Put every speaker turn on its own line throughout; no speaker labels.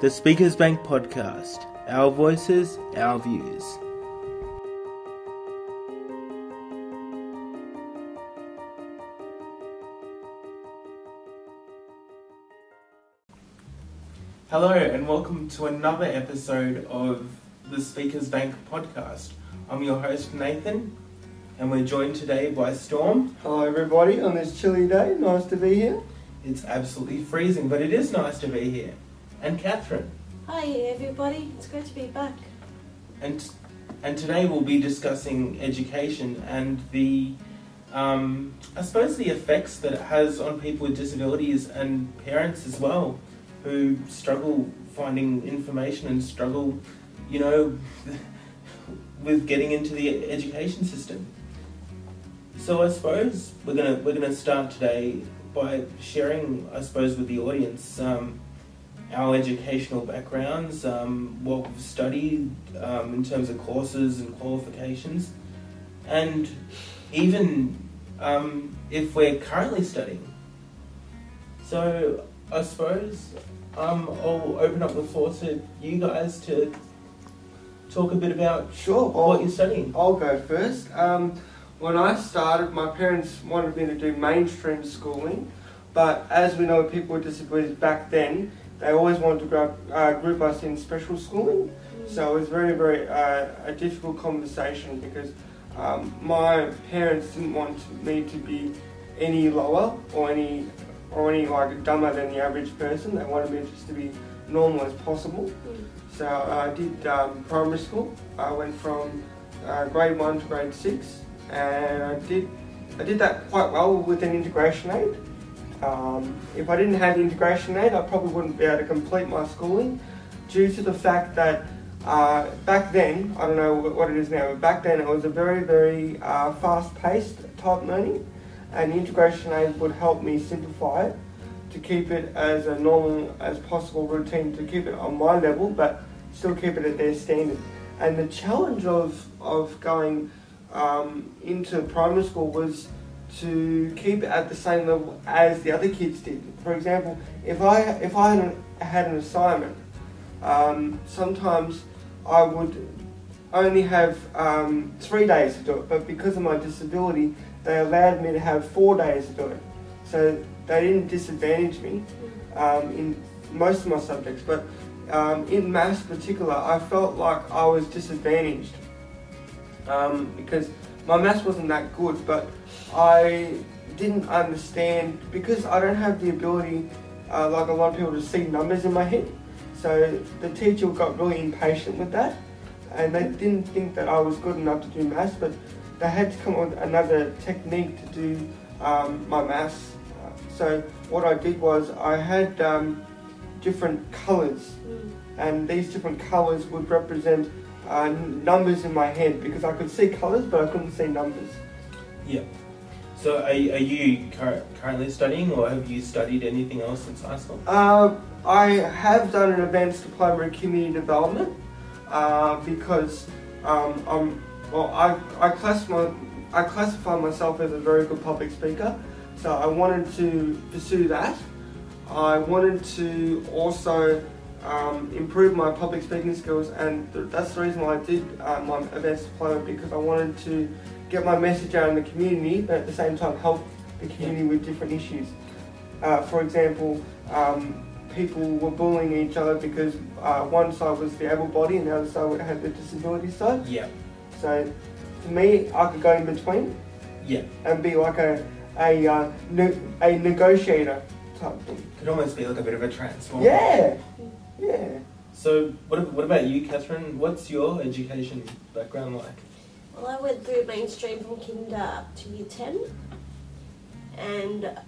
The Speakers Bank Podcast. Our voices, our views. Hello, and welcome to another episode of the Speakers Bank Podcast. I'm your host, Nathan, and we're joined today by Storm.
Hello, everybody, on this chilly day. Nice to be here.
It's absolutely freezing, but it is nice to be here. And Catherine.
Hi everybody, it's great to be back.
And and today we'll be discussing education and the um, I suppose the effects that it has on people with disabilities and parents as well, who struggle finding information and struggle, you know, with getting into the education system. So I suppose we're gonna we're gonna start today by sharing, I suppose, with the audience um, our educational backgrounds, um, what we've studied um, in terms of courses and qualifications, and even um, if we're currently studying. So I suppose um, I'll open up the floor to you guys to talk a bit about
Sure.
what
I'll,
you're studying.
I'll go first. Um, when I started, my parents wanted me to do mainstream schooling, but as we know, people with disabilities back then, they always wanted to group, uh, group us in special schooling. So it was very, very uh, a difficult conversation because um, my parents didn't want me to be any lower or any or any like dumber than the average person. They wanted me just to be normal as possible. So I did um, primary school. I went from uh, grade one to grade six, and I did I did that quite well with an integration aid. Um, if I didn't have integration aid, I probably wouldn't be able to complete my schooling, due to the fact that uh, back then I don't know what it is now, but back then it was a very very uh, fast-paced type learning, and integration aid would help me simplify it to keep it as a normal as possible routine to keep it on my level but still keep it at their standard. And the challenge of of going um, into primary school was to keep it at the same level as the other kids did. For example if I if I had an, had an assignment um, sometimes I would only have um, three days to do it but because of my disability they allowed me to have four days to do it. So they didn't disadvantage me um, in most of my subjects, but um, in maths particular, I felt like I was disadvantaged um, because my maths wasn't that good, but I didn't understand because I don't have the ability, uh, like a lot of people, to see numbers in my head. So the teacher got really impatient with that, and they didn't think that I was good enough to do maths, but they had to come up with another technique to do um, my maths. Uh, So what I did was I had um, different colours,
Mm.
and these different colours would represent uh, numbers in my head because I could see colours, but I couldn't see numbers.
Yeah. So are, are you cur- currently studying, or have you studied anything else since high school?
Uh, I have done an advanced diploma in community development uh, because um, I'm well. I I classify I classify myself as a very good public speaker, so I wanted to pursue that. I wanted to also um, improve my public speaking skills, and th- that's the reason why I did uh, my advanced diploma because I wanted to get my message out in the community, but at the same time help the community with different issues. Uh, for example, um, people were bullying each other because uh, one side was the able body and the other side had the disability side.
Yeah.
So for me, I could go in between
Yeah.
and be like a a uh, ne- a negotiator type thing.
Could almost be like a bit of a transformer.
Yeah, yeah.
So, what, what about you, Catherine? What's your education background like?
Well, I went through mainstream from kinder up to year 10, and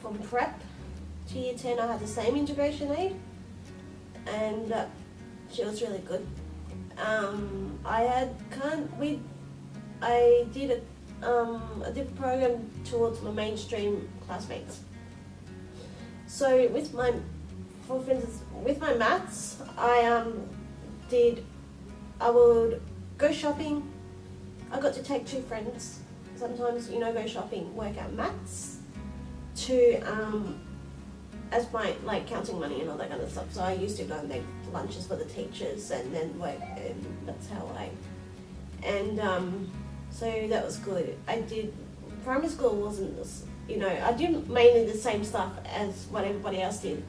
from prep to year 10, I had the same integration aid, and uh, she was really good. Um, I had kind we, I did a um, a different program towards my mainstream classmates. So with my, for instance, with my maths, I um, did, I would go shopping. I got to take two friends. Sometimes you know go shopping, work out maths, to um, as my like counting money and all that kind of stuff. So I used to go and make lunches for the teachers and then work, and that's how I. And um, so that was good. I did primary school wasn't you know I did mainly the same stuff as what everybody else did,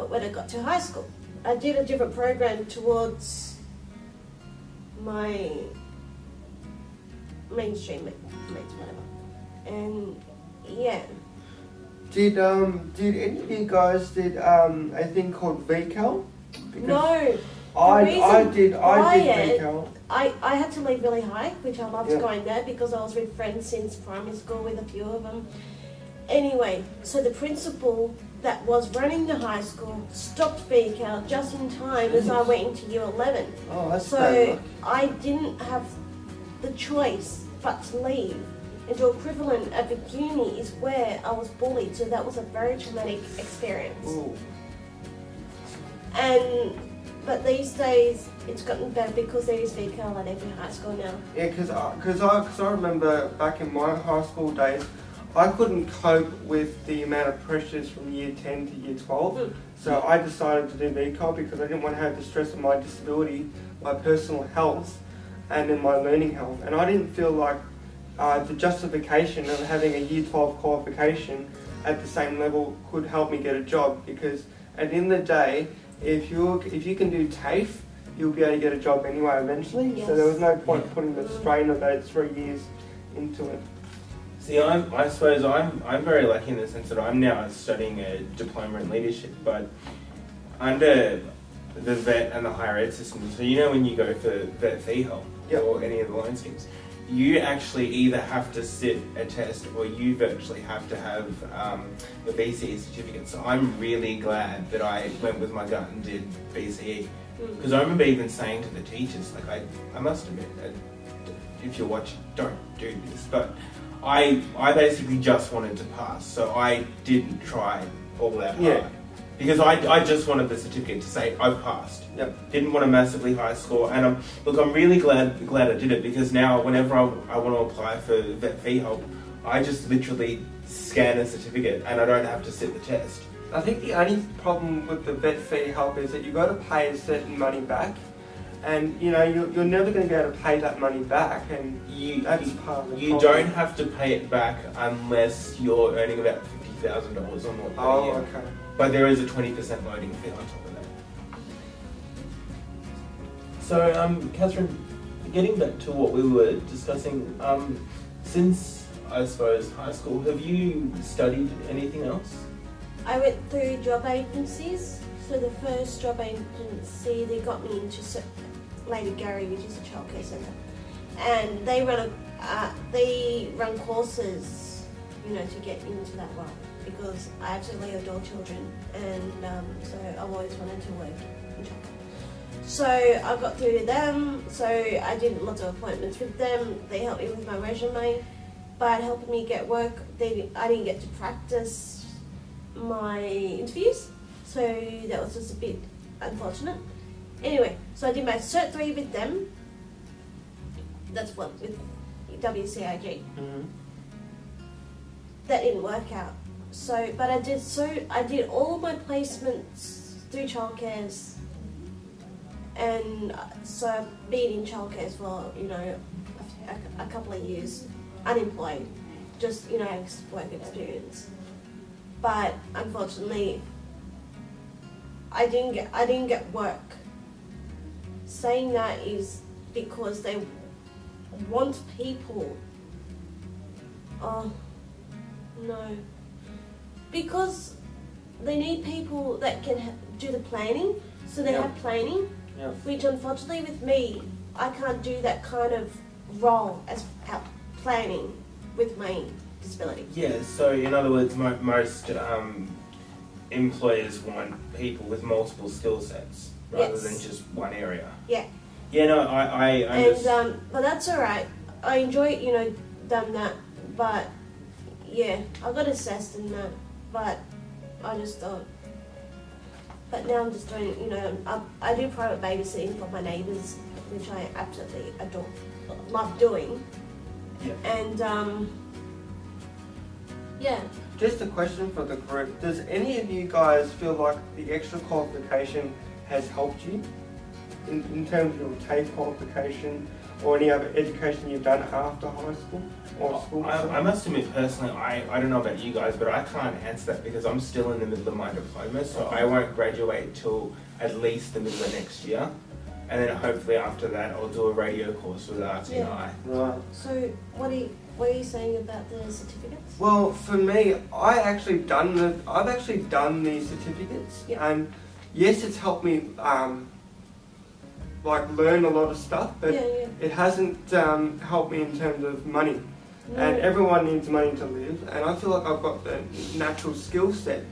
but when I got to high school, I did a different program towards my mainstream mates, whatever, and yeah.
Did um did any of you guys did um a thing called VCAL? Because
No,
I I did I did VCAL.
I, I had to leave really high, which I loved
Yeah.
going there because I was with friends since primary school with a few of them. Anyway, so the principal that was running the high school stopped VCAL just in time as I went into year 11.
Oh, that's
So. I didn't have the choice but to leave. And the equivalent of a uni is where I was bullied, so that was a very traumatic experience.
Ooh.
And but these days it's gotten better because there is VCAL at every high school now.
Yeah, because I, cause I, cause I remember back in my high school days, I couldn't cope with the amount of pressures from year 10 to year 12.
Mm.
So I decided to do VCAL because I didn't want to have the stress of my disability, my personal health, and then my learning health. And I didn't feel like uh, the justification of having a year 12 qualification at the same level could help me get a job because at the end of the day, if you if you can do TAFE, you'll be able to get a job anyway eventually. So there was no point putting the strain of those three years into it.
See, I'm, I suppose I'm, I'm very lucky in the sense that I'm now studying a diploma in leadership, but under the vet and the higher ed system, so you know when you go for vet fee help
Yep.
or any of the loan schemes, you actually either have to sit a test or you virtually have to have um, a VCE certificate. So I'm really glad that I went with my gut and did VCE.
Mm.
Because I remember even saying to the teachers, like I, I must admit, uh, if you're watching, don't do this. But I, I basically just wanted to pass, so I didn't try all that hard. Yeah. Because I, I just wanted the certificate to say I've passed.
Yep.
Didn't want a massively high score, and I'm, look, I'm really glad glad I did it because now whenever I, I want to apply for vet fee help, I just literally scan a certificate and I don't have to sit the test.
I think the only problem with the vet fee help is that you've got to pay a certain money back, and you know you're, you're never going to be able to pay that money back, and
You,
that's
you,
part of the
you
problem.
don't have to pay it back unless you're earning about fifty thousand dollars or more per
Oh,
year.
okay.
But there is a twenty percent loading fee on top of that. So, um, Catherine, getting back to what we were discussing, um, since I suppose high school, have you studied anything else?
I went through job agencies. So the first job agency they got me into Sir- Lady Gowrie, which is a childcare centre, and they run a uh, they run courses, you know, to get into that role because I absolutely adore children, and um, so I've always wanted to work in childcare. So I got through to them. So I did lots of appointments with them. They helped me with my resume, but helping me get work. They I didn't get to practice my interviews, so that was just a bit unfortunate. Anyway, so I did my cert three with them. That's what with WCIG.
Mhm.
That didn't work out. So, but I did so I did all my placements through childcares, and uh, so I've been in childcares for you know a, a couple of years, unemployed, just you know work experience. But unfortunately, I didn't get I didn't get work. Saying that is because they want people. Oh no, because they need people that can ha- do the planning. So they
Yeah.
have planning,
Yeah.
which unfortunately with me, I can't do that kind of role as planning with my disability.
Yeah, so in other words, mo- most um, employers want people with multiple skill sets rather
Yes.
than just one area.
Yeah.
Yeah, no, I, I, I
and
understand.
um, but that's all right. I enjoy you know done that, but yeah, I got assessed in that, but I just thought. But now I'm just doing you know I, I do private babysitting for my neighbours, which I absolutely adore, love doing.
Yeah.
And um, yeah,
just a question for the group. Does any of you guys feel like the extra qualification has helped you in, in terms of your TAFE qualification or any other education you've done after high school or school?
I, I must admit personally, I, I don't know about you guys, but I can't answer that because I'm still in the middle of my diploma, so I won't graduate till at least the middle of next year. And then hopefully after that, I'll do a radio course with RTI.
Right.
So what are you, what are you saying about the certificates?
Well, for me, I actually done the. I've actually done these certificates,
Yeah.
and yes, it's helped me um, like learn a lot of stuff, but
yeah, yeah.
it hasn't um, helped me in terms of money.
No.
And everyone needs money to live, and I feel like I've got the natural skill set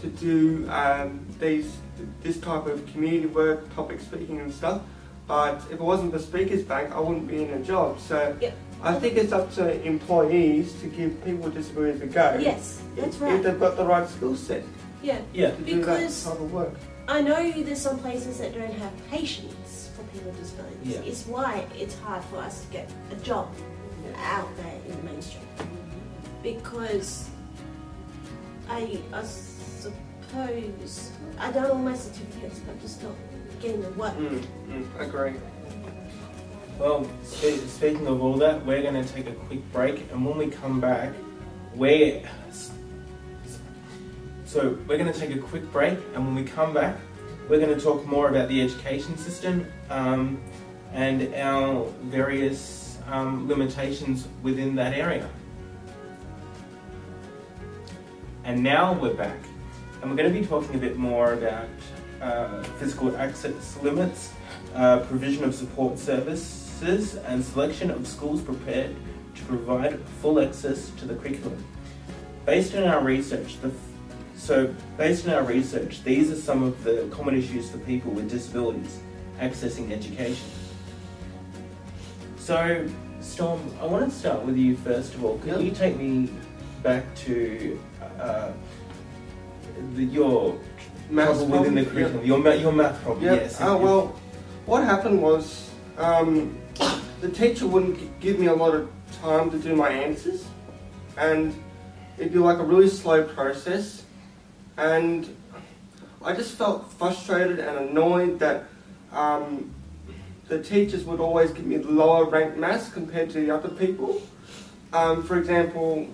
to do um, these this type of community work, topic speaking and stuff. But if it wasn't for Speakers Bank, I wouldn't be in a job. So
Yep.
I think it's up to employees to give people with disabilities a go.
yes, that's
if,
right.
If they've got the right skill set
yeah.
Yeah.
to do that
Because-
type of work.
I know there's some places that don't have patience for people with disabilities.
Yeah.
It's why it's hard for us to get a job out there in the mainstream. Because I, I suppose I done all my certificates, but just not getting the work.
Mm, mm, agree.
Well, speaking of all that, we're going to take a quick break, and when we come back, we're so we're going to take a quick break, and when we come back, we're going to talk more about the education system um, and our various um, limitations within that area. And now we're back, and we're going to be talking a bit more about uh, physical access limits uh, provision of support services, and selection of schools prepared to provide full access to the curriculum. Based on our research, the, so based on our research, these are some of the common issues for people with disabilities accessing education. So, Storm, I want to start with you first of all. Could
Yep.
you take me back to uh, the, your
Maths
trouble within the
problem?
Curriculum, your, ma- your math problem?
Yep.
Yes.
Oh, well, what happened was um, the teacher wouldn't give me a lot of time to do my answers, and it'd be like a really slow process. And I just felt frustrated and annoyed that um, the teachers would always give me lower ranked maths compared to the other people. Um, for example,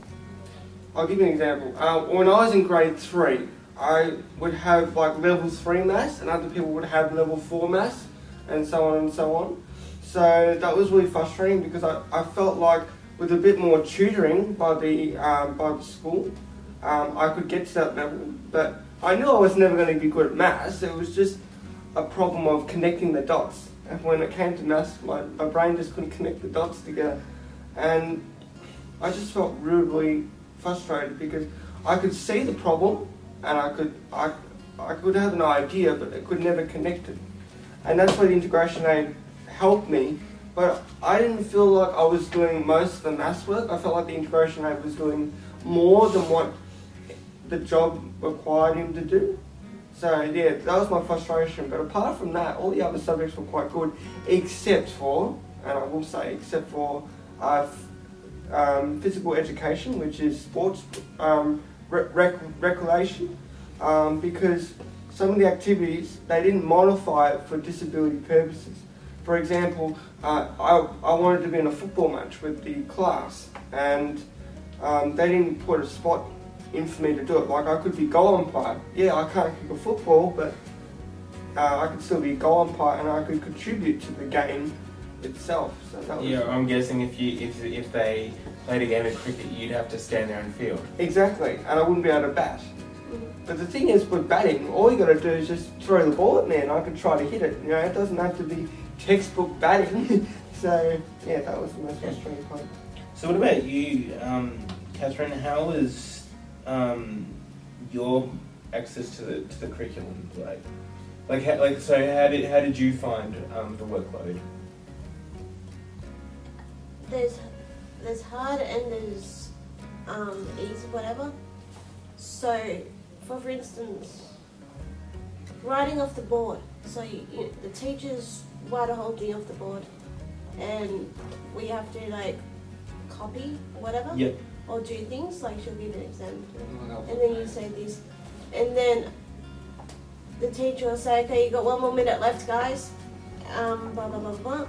I'll give you an example. Uh, when I was in grade three, I would have like level three maths, and other people would have level four maths, and so on and so on. So that was really frustrating because I, I felt like with a bit more tutoring by the um, by the school, um, I could get to that level. But I knew I was never going to be good at maths. It was just a problem of connecting the dots. And when it came to maths, my, my brain just couldn't connect the dots together, and I just felt really frustrated because I could see the problem and I could I, I could have an idea but it could never connect it. And that's where the integration aid helped me. But I didn't feel like I was doing most of the maths work. I felt like the integration aid was doing more than what the job required him to do. So yeah, that was my frustration. But apart from that, all the other subjects were quite good, except for, and I will say, except for uh, um, physical education, which is sports um, rec- rec- recreation, um, because some of the activities they didn't modify it for disability purposes. For example, uh, I, I wanted to be in a football match with the class, and um, they didn't put a spot in for me to do it. Like I could be goal umpire. Yeah, I can't kick a football, but uh, I could still be goal umpire, and I could contribute to the game itself. So that was
Yeah, I'm guessing if you if if they played a game of cricket, you'd have to stand there and field.
exactly, and I wouldn't be able to bat.
Mm.
But the thing is, with batting, all you got to do is just throw the ball at me, and I could try to hit it. You know, it doesn't have to be textbook batting. so yeah, that was the most frustrating part.
So what about you, um, Catherine? How was um, your access to the to the curriculum like? Like, how, like so, how did how did you find um, the workload?
There's there's hard and there's um, easy, whatever. So, for for instance, writing off the board. So you, you, the teachers write a whole thing off the board, and we have to like copy whatever.
Yep.
Or do things. Like she'll give an example,
Oh,
and then you say this, and then the teacher will say, "Okay, you got one more minute left, guys." Um, blah blah blah blah.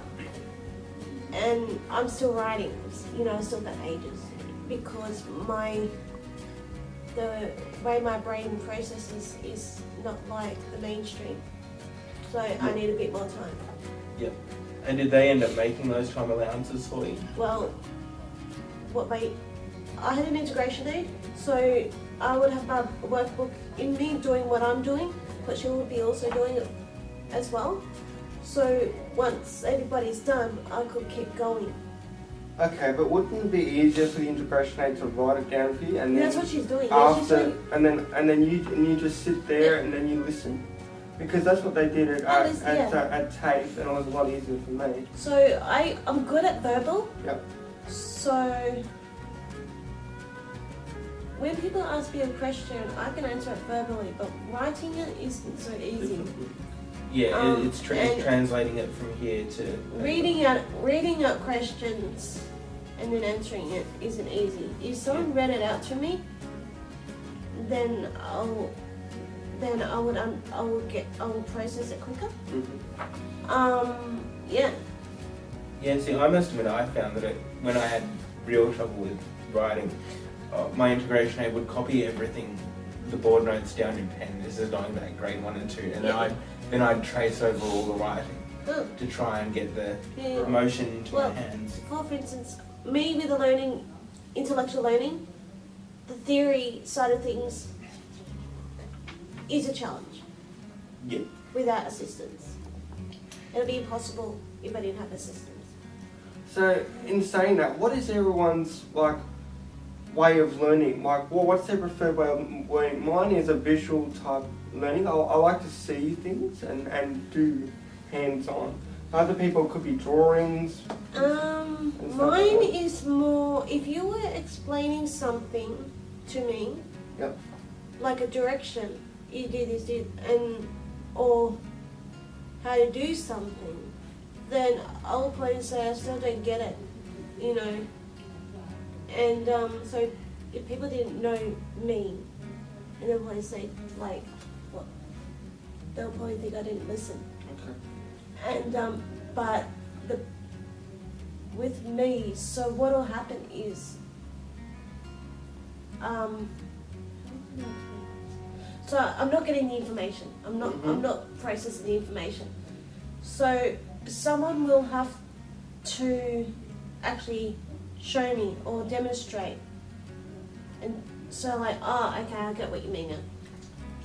And I'm still writing. You know, I still got ages because my the way my brain processes is not like the mainstream. So I need a bit more time. Yep.
And did they end up making those time allowances for you?
Well, what my I had an integration aid, so I would have my workbook in me doing what I'm doing, but she would be also doing it as well. So once everybody's done, I could keep going.
Okay, but wouldn't it be easier for the integration aid to write it down for you and then
that's what she's doing. Yeah, she's
after
doing.
and then and then you and you just sit there and then you listen? Because that's what they did at at,
this-
at,
yeah.
uh, at TAFE and it was a lot easier for me.
So I I'm good at verbal.
Yep.
So when people ask me a question, I can answer it verbally, but writing it isn't so easy.
Yeah,
Um,
it's, tra- translating it from here to.
Reading out reading out questions and then answering it isn't easy. If someone read it out to me, then I'll then I would um, I would get I will process it quicker.
Mhm.
Um yeah.
Yeah, see, I must admit, I found that it, when I had real trouble with writing, uh, my integration aid would copy everything, the board notes down in pen. This is going back grade one and two, and then I'd then I'd trace over all the writing to try and get the
yeah.
motion into
Well-
my hands.
For, for instance, me with the learning, intellectual learning, the theory side of things is a challenge
Yeah.
without assistance. it would be impossible if I didn't have assistance.
So in saying that, what is everyone's like way of learning? Like, well, what's their preferred way of learning? Mine is a visual type learning. I, I like to see things and, and do hands-on. Other people could be drawings.
Um, mine
like
is more if you were explaining something to me,
Yep.
like a direction, you do this, do and or how to do something, then I'll probably say I still don't get it, you know. And um, so if people didn't know me, and they'll probably say like, what? They'll probably think I didn't listen.
Okay.
And um, but the with me, so what'll happen is um, so I'm not getting the information. I'm not. I'm
Mhm.
not processing the information. So someone will have to actually show me or demonstrate, and so like, oh, okay, I get what you mean now.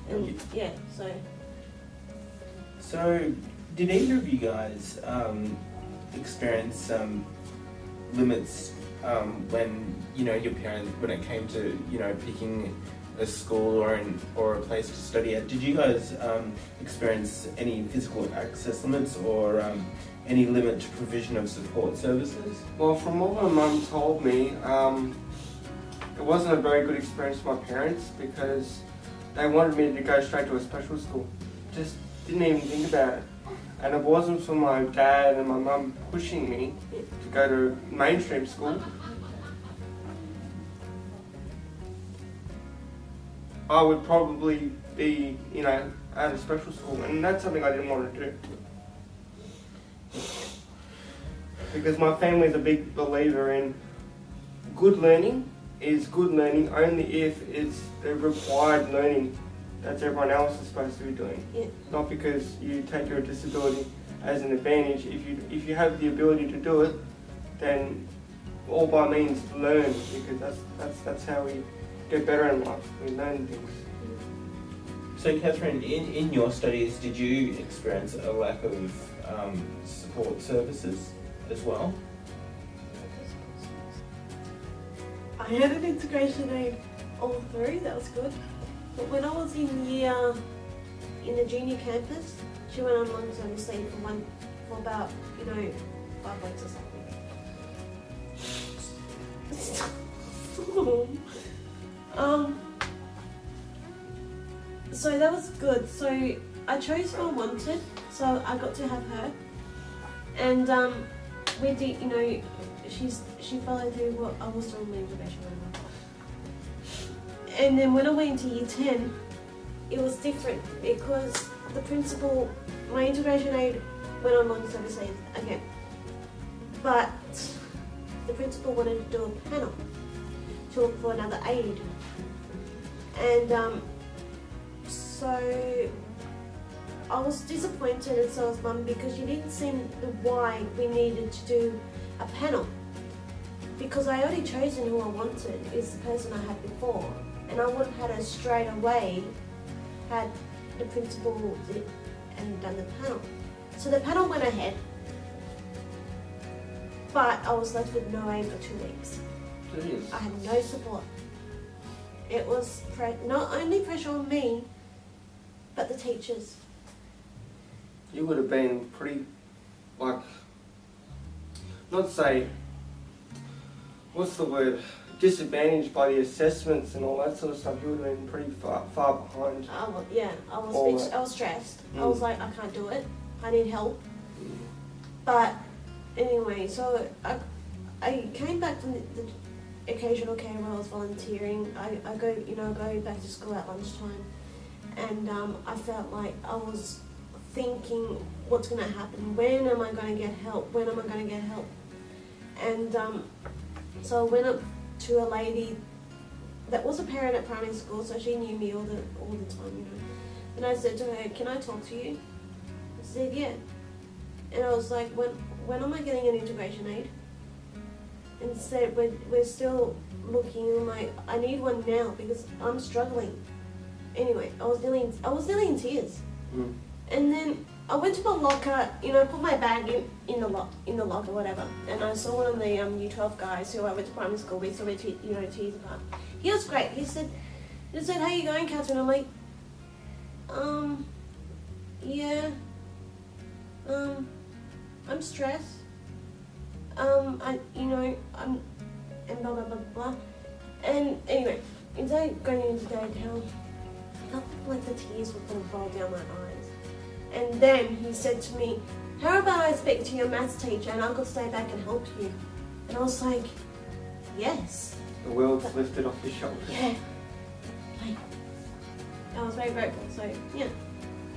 And yeah, so
So, did either of you guys um, experience some limits um, when you know your parents when it came to you know picking a school or an, or a place to study at? Did you guys um, experience any physical access limits or um, any limit to provision of support services?
Well, from what my mum told me, um, it wasn't a very good experience for my parents because they wanted me to go straight to a special school. Just didn't even think about it. And it wasn't for my dad and my mum pushing me to go to mainstream school. I would probably be, you know, at a special school, and that's something I didn't want to do. Because my family is a big believer in good learning is good learning only if it's the required learning that everyone else is supposed to be doing.
Yeah.
Not because you take your disability as an advantage. If you if you have the ability to do it, then all by means learn because that's that's that's how we get better in life. We learn things.
So, Catherine, in, in your studies, did you experience a lack of um, support services as well?
I had an integration aid all through, that was good. But when I was in year, in the junior campus, she went on long term leave for one, for about, you know, five weeks or something. um, so that was good. So I chose who I wanted, so I got to have her. And um, we did, you know, she's she followed through what I was doing my integration program. And then when I went into year 10, it was different because the principal, my integration aid went on long service aid again. But the principal wanted to do a panel to look for another aid. And um, so I was disappointed so was mum because you didn't see the why we needed to do a panel. Because I already chosen who I wanted is the person I had before. And I would have had her straight away had the principal did and done the panel. So the panel went ahead, but I was left with no aid for two weeks.
Jeez.
I had no support. It was not only pressure on me, but the teachers.
You would have been pretty, like, not say, what's the word, disadvantaged by the assessments and all that sort of stuff. You would have been pretty far, far behind.
I was, yeah, I was. I was stressed. I
Mm.
was like, I can't do it. I need help. But anyway, so I, I came back from the, the occasional care where I was volunteering. I, I go, you know, go back to school at lunchtime, and um, I felt like I was thinking, what's going to happen? When am I going to get help? When am I going to get help? And um, so I went up to a lady that was a parent at primary school, so she knew me all the all the time, you know. And I said to her, "Can I talk to you?" I said, "Yeah." And I was like, "When when am I getting an integration aid?" And said, "We're we're still looking." I'm like, "I need one now because I'm struggling." Anyway, I was nearly I was nearly in tears.
Mm.
And then I went to my locker, you know, put my bag in, in the lock in the locker, whatever. And I saw one of the um, U12 guys who I went to primary school with, so we're two, you know years apart. He was great. He said, he said, "How you going, Catherine?" I'm like, um, yeah, um, I'm stressed. Um, I, you know, I'm, and blah blah blah blah. And anyway, instead of going into detail, I felt like the tears were going to roll down my eyes. And then he said to me, How about I speak to your maths teacher and I could stay back and help you? And I was like, Yes.
The world's lifted off your shoulders.
Yeah. Like, I was very grateful. So, yeah,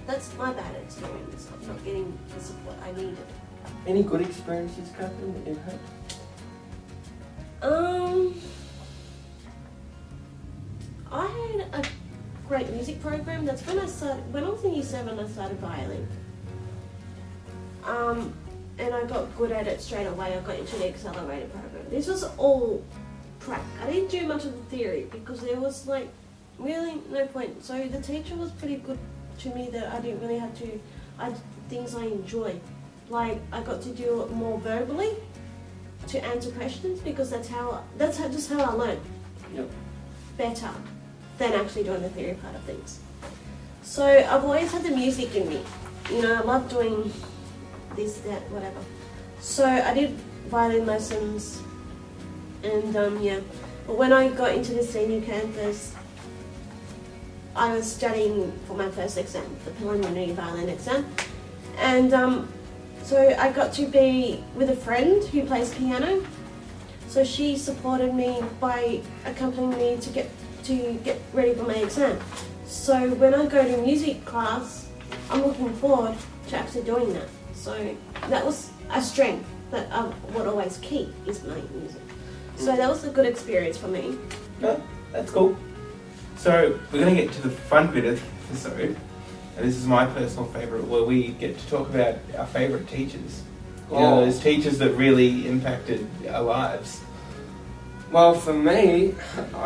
that's my bad experience of not getting the support I needed.
Any good experiences, Catherine, that you've had?
Great music program. That's when I started. When I was in year seven, I started violin. Um, and I got good at it straight away. I got into the accelerated program. This was all prac. I didn't do much of the theory because there was like really no point. So the teacher was pretty good to me that I didn't really have to. I things I enjoy. Like I got to do it more verbally to answer questions because that's how that's how, just how I learn
Yep.
better than actually doing the theory part of things. So I've always had the music in me. You know, I love doing this, that, whatever. So I did violin lessons, and um, yeah. But when I got into the senior campus, I was studying for my first exam, the preliminary violin exam, and um, so I got to be with a friend who plays piano. So she supported me by accompanying me to get to get ready for my exam. So when I go to music class, I'm looking forward to actually doing that. So that was a strength that I would always keep is my music. So that was a good experience for me.
No, that's cool. So we're going to get to the fun bit of the episode, and this is my personal favourite, where we get to talk about our favourite teachers. You know,
Oh.
those teachers that really impacted our lives.
Well, for me,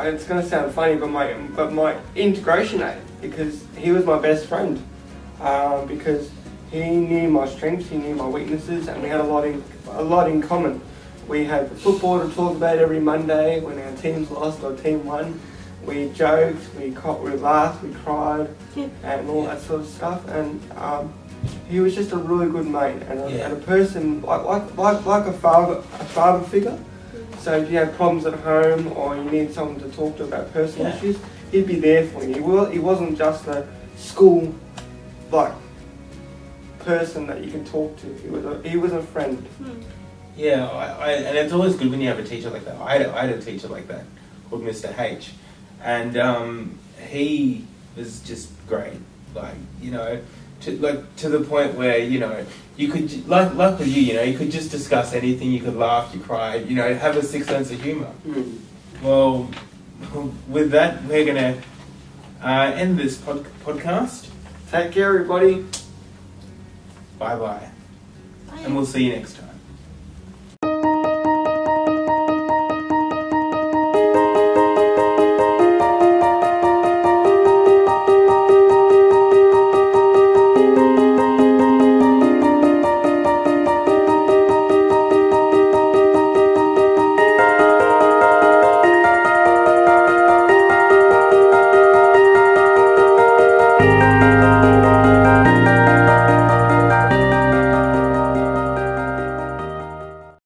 it's going to sound funny, but my but my integration aid because he was my best friend. Um, because he knew my strengths, he knew my weaknesses, and we had a lot in a lot in common. We had football to talk about every Monday when our teams lost or team won. We joked, we co- we laughed, we cried,
Yeah.
and all that sort of stuff. And um, he was just a really good mate and a,
Yeah.
and a person like like like, like a father a father figure. So if you had problems at home or you need someone to talk to about personal
Yeah.
issues, he'd be there for you. He, wa- he wasn't just a school like person that you can talk to. He was a, he was a friend.
Hmm.
Yeah, I, I, and it's always good when you have a teacher like that. I had, I had a teacher like that called Mr. H, and um, he was just great. Like you know, to like to the point where you know you could like like with you, you know, you could just discuss anything. You could laugh, you cry, you know, have a sick sense of humor.
Mm.
Well, with that, we're gonna uh, end this pod- podcast.
Take care, everybody.
Bye bye,
Bye.
and we'll see you next time.